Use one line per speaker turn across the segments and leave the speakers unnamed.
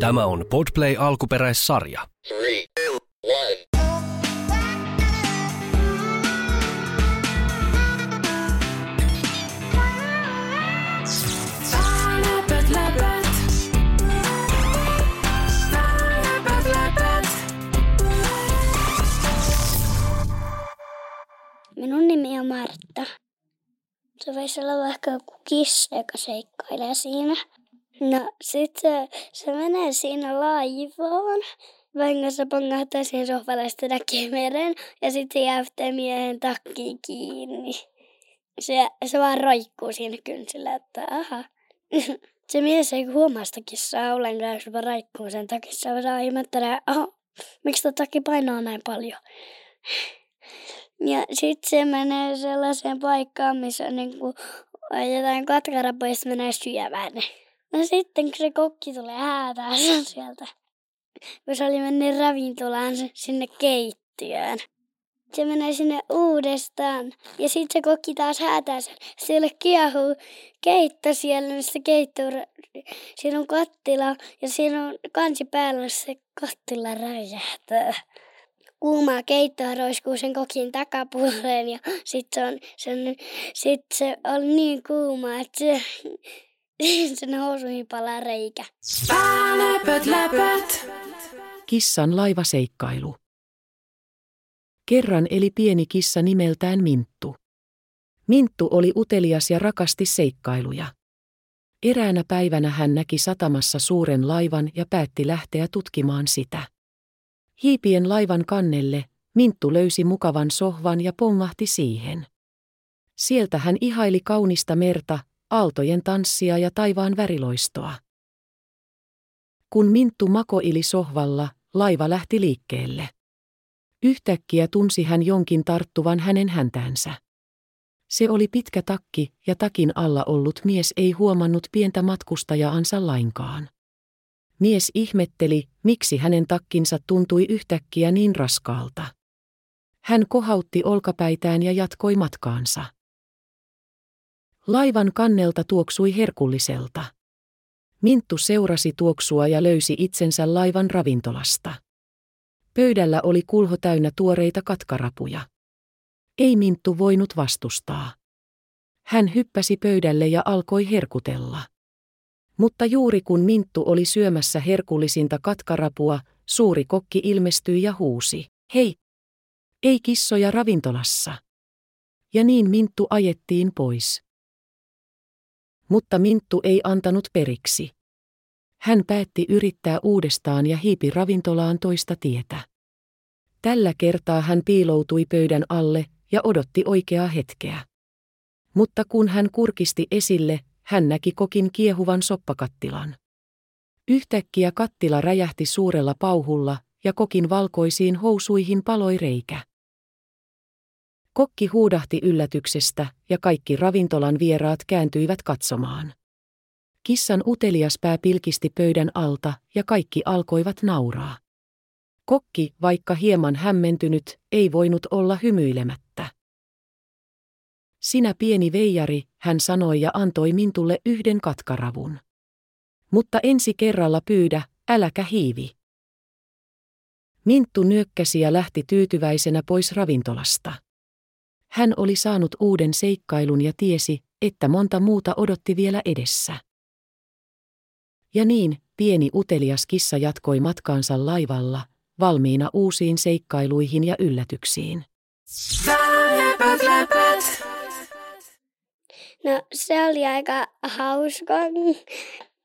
Tämä on Podplay alkuperäissarja.
Three, two.
Minun nimi on Martta. Se voisi olla vaikka joku kissa, joka seikkailee siinä. No sit se, se menee siinä laivaan. Vahingossa pongahtaa siihen sohvalle sitten näkee meren. Ja sitten se jää yhteen miehen takkiin kiinni. Se, se vaan roikkuu siinä kynsillä, että aha. Se mies ei huomaa sitä kissaa ollenkaan, jos vaan raikkuu sen takissa. Saa ihmettelee, aha, miksi tuo takki painaa näin paljon. Ja sitten se menee sellaiseen paikkaan, missä on niinku jotain katkarapoja, se menee syömään. No sitten kun se kokki tulee häätää sen sieltä, kun se oli mennyt ravintolaan sinne keittiöön. Se menee sinne uudestaan ja sitten se kokki taas häätää sen. Siellä kiehuu keitto siellä, missä keitto, siinä on kattila ja siinä on kansi päällä, se kattila räjähtää kuumaa keittoa roiskuu sen kokin takapuoleen ja sitten se, on, se, sit se on niin kuuma, että se, sen housuihin palaa reikä.
Läpät, läpät.
Kissan laivaseikkailu. Kerran eli pieni kissa nimeltään Minttu. Minttu oli utelias ja rakasti seikkailuja. Eräänä päivänä hän näki satamassa suuren laivan ja päätti lähteä tutkimaan sitä. Hiipien laivan kannelle, Minttu löysi mukavan sohvan ja pongahti siihen. Sieltä hän ihaili kaunista merta, aaltojen tanssia ja taivaan väriloistoa. Kun Minttu makoili sohvalla, laiva lähti liikkeelle. Yhtäkkiä tunsi hän jonkin tarttuvan hänen häntäänsä. Se oli pitkä takki ja takin alla ollut mies ei huomannut pientä matkustajaansa lainkaan. Mies ihmetteli, miksi hänen takkinsa tuntui yhtäkkiä niin raskaalta. Hän kohautti olkapäitään ja jatkoi matkaansa. Laivan kannelta tuoksui herkulliselta. Minttu seurasi tuoksua ja löysi itsensä laivan ravintolasta. Pöydällä oli kulho täynnä tuoreita katkarapuja. Ei Minttu voinut vastustaa. Hän hyppäsi pöydälle ja alkoi herkutella. Mutta juuri kun Minttu oli syömässä herkullisinta katkarapua, suuri kokki ilmestyi ja huusi, hei! Ei kissoja ravintolassa. Ja niin Minttu ajettiin pois. Mutta Minttu ei antanut periksi. Hän päätti yrittää uudestaan ja hiipi ravintolaan toista tietä. Tällä kertaa hän piiloutui pöydän alle ja odotti oikeaa hetkeä. Mutta kun hän kurkisti esille, hän näki kokin kiehuvan soppakattilan. Yhtäkkiä kattila räjähti suurella pauhulla ja kokin valkoisiin housuihin paloi reikä. Kokki huudahti yllätyksestä ja kaikki ravintolan vieraat kääntyivät katsomaan. Kissan utelias pää pilkisti pöydän alta ja kaikki alkoivat nauraa. Kokki, vaikka hieman hämmentynyt, ei voinut olla hymyilemättä. Sinä pieni veijari, hän sanoi ja antoi Mintulle yhden katkaravun. Mutta ensi kerralla pyydä, äläkä hiivi. Minttu nyökkäsi ja lähti tyytyväisenä pois ravintolasta. Hän oli saanut uuden seikkailun ja tiesi, että monta muuta odotti vielä edessä. Ja niin, pieni utelias kissa jatkoi matkaansa laivalla, valmiina uusiin seikkailuihin ja yllätyksiin.
No se oli aika hauska,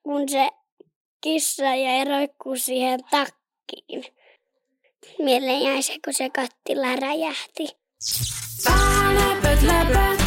kun se kissa jäi roikkuu siihen takkiin. Mieleen jäi se, kun se kattila räjähti.
Läpät, läpät.